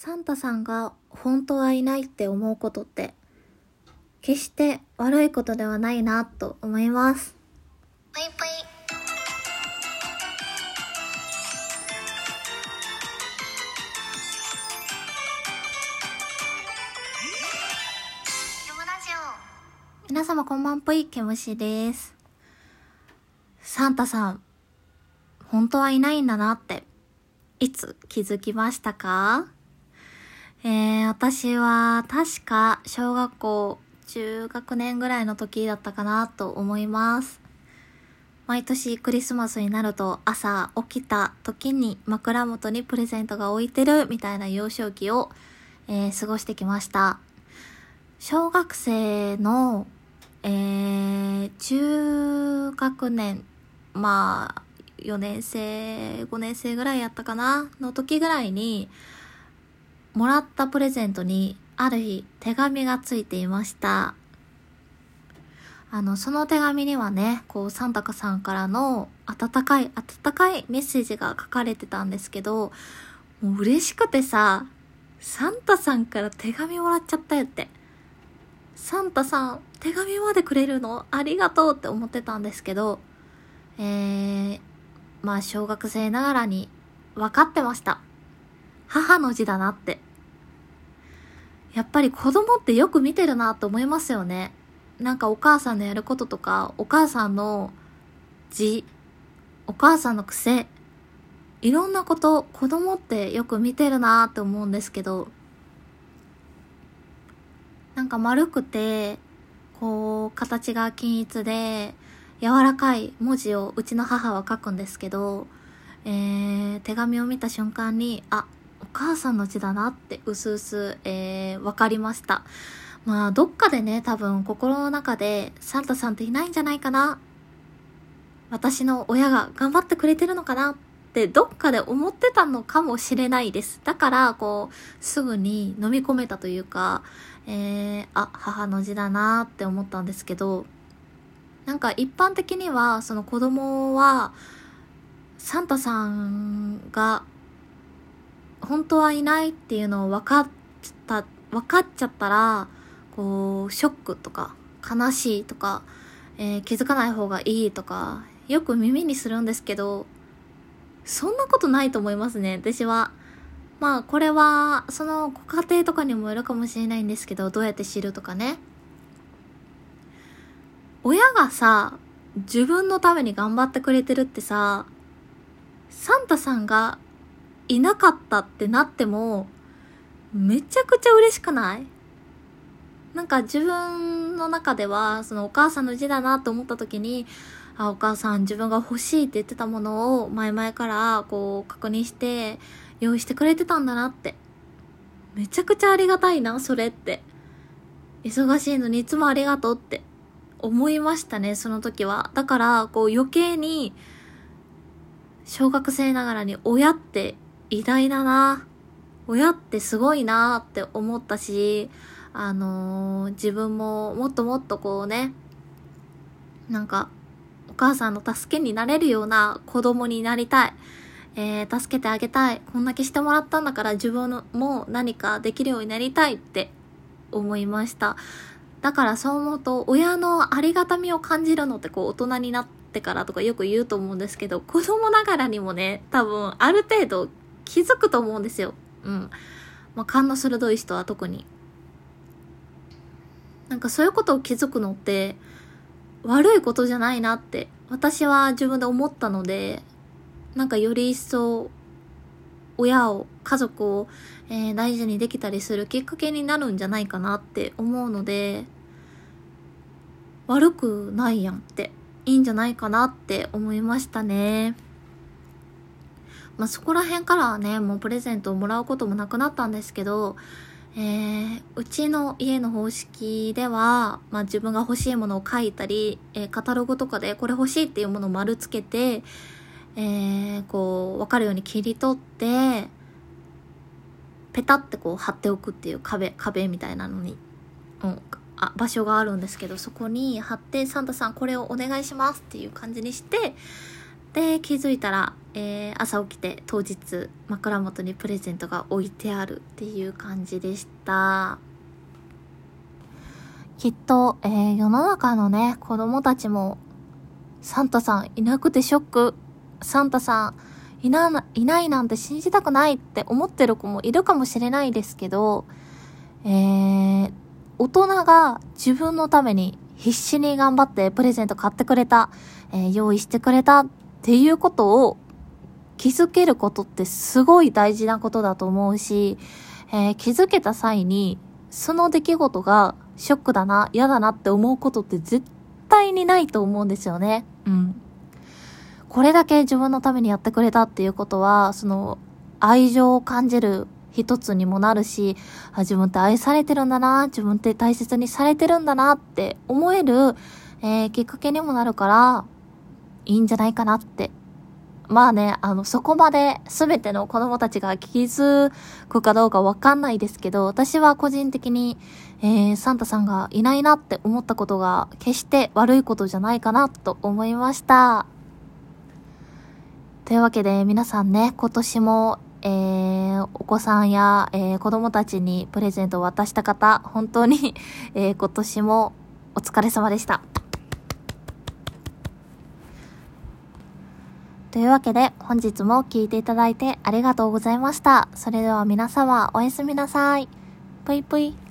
サンタさんが本当はいないって思うことって決して悪いことではないなと思います。ぷいぷい皆様こんばんぽい、けむしです。サンタさん、本当はいないんだなって、いつ気づきましたか？えー、私は確か小学校中学年ぐらいの時だったかなと思います。毎年クリスマスになると朝起きた時に枕元にプレゼントが置いてるみたいな幼少期を、えー過ごしてきました。小学生の、えー、中学年、まあ、4年生、5年生ぐらいやったかなの時ぐらいに、もらったプレゼントに、ある日、手紙がついていました。あの、その手紙にはね、こう、サンタカさんからの温かい、温かいメッセージが書かれてたんですけど、もう嬉しくてさ、サンタさんから手紙もらっちゃったよって。サンタさん、手紙までくれるの？ありがとうって思ってたんですけど、えー、まあ小学生ながらに分かってました。母の字だなって。やっぱり子供ってよく見てるなと思いますよね。なんかお母さんのやることとか、お母さんの字、お母さんの癖、いろんなこと、子供ってよく見てるなって思うんですけど、なんか丸くて、こう、形が均一で、柔らかい文字をうちの母は書くんですけど、えー、手紙を見た瞬間に、あ、母さんの字だなって、うすうす、えー、わかりました。まあ、どっかでね、多分心の中で、サンタさんっていないんじゃないかな。私の親が頑張ってくれてるのかなって、どっかで思ってたのかもしれないです。だから、こう、すぐに飲み込めたというか、えー、あ、母の字だなって思ったんですけど、なんか一般的には、その子供は、サンタさんが、本当はいないっていうのを分かった、分かっちゃったら、こう、ショックとか、悲しいとか、えー気づかない方がいいとか、よく耳にするんですけど、そんなことないと思いますね、私は。まあ、これは、そのご家庭とかにもよるかもしれないんですけど、どうやって知るとかね。親がさ、自分のために頑張ってくれてるってさ、サンタさんがいなかったってなっても、めちゃくちゃ嬉しくない？なんか自分の中では、そのお母さんの字だなと思った時に、あ、お母さん自分が欲しいって言ってたものを前々からこう確認して用意してくれてたんだなって。めちゃくちゃありがたいな、それって。忙しいのにいつもありがとうって思いましたね、その時は。だから、こう余計に、小学生ながらに親って偉大だな。親ってすごいなって思ったし、あのー自分ももっともっとこうね、なんか、お母さんの助けになれるような子供になりたい。えー、助けてあげたい。こんだけしてもらったんだから自分も何かできるようになりたいって思いました。だからそう思うと、親のありがたみを感じるのってこう大人になってからとかよく言うと思うんですけど、子供ながらにもね、多分ある程度気づくと思うんですよ。うん。まあ、勘の鋭い人は特に。なんかそういうことを気づくのって悪いことじゃないなって私は自分で思ったので、なんかより一層親を、家族を、えー大事にできたりするきっかけになるんじゃないかなって思うので、悪くないやんって、いいんじゃないかなって思いましたね。まあ、そこら辺からはね、もうプレゼントをもらうこともなくなったんですけど、えーうちの家の方式では、まあ、自分が欲しいものを書いたり、えーカタログとかでこれ欲しいっていうものを丸つけて、えーこう、わかるように切り取って、ペタってこう貼っておくっていう壁、壁みたいなのに、うん、あ、場所があるんですけど、そこに貼って、サンタさんこれをお願いしますっていう感じにして、で、気づいたら、えー、朝起きて当日枕元にプレゼントが置いてあるっていう感じでした。きっと、えー、世の中のね、子供たちも、サンタさんいなくてショック。サンタさんいな、いないなんて信じたくないって思ってる子もいるかもしれないですけど、えー、大人が自分のために必死に頑張ってプレゼント買ってくれた、えー、用意してくれたっていうことを気づけることってすごい大事なことだと思うし、えー、気づけた際にその出来事がショックだな、嫌だなって思うことって絶対にないと思うんですよね。うん。これだけ自分のためにやってくれたっていうことは、その、愛情を感じる一つにもなるし、あ自分って愛されてるんだな、自分って大切にされてるんだなって思える、えー、きっかけにもなるから、いいんじゃないかなってまあね、あの、そこまで全ての子供たちが気づくかどうかわかんないですけど、私は個人的に、えー、サンタさんがいないなって思ったことが決して悪いことじゃないかなと思いました。というわけで皆さんね、今年も、えー、お子さんや、えー、子供たちにプレゼントを渡した方、本当に、えー、今年もお疲れ様でした。というわけで本日も聴いていただいてありがとうございました。それでは皆様おやすみなさい。ぷいぷい。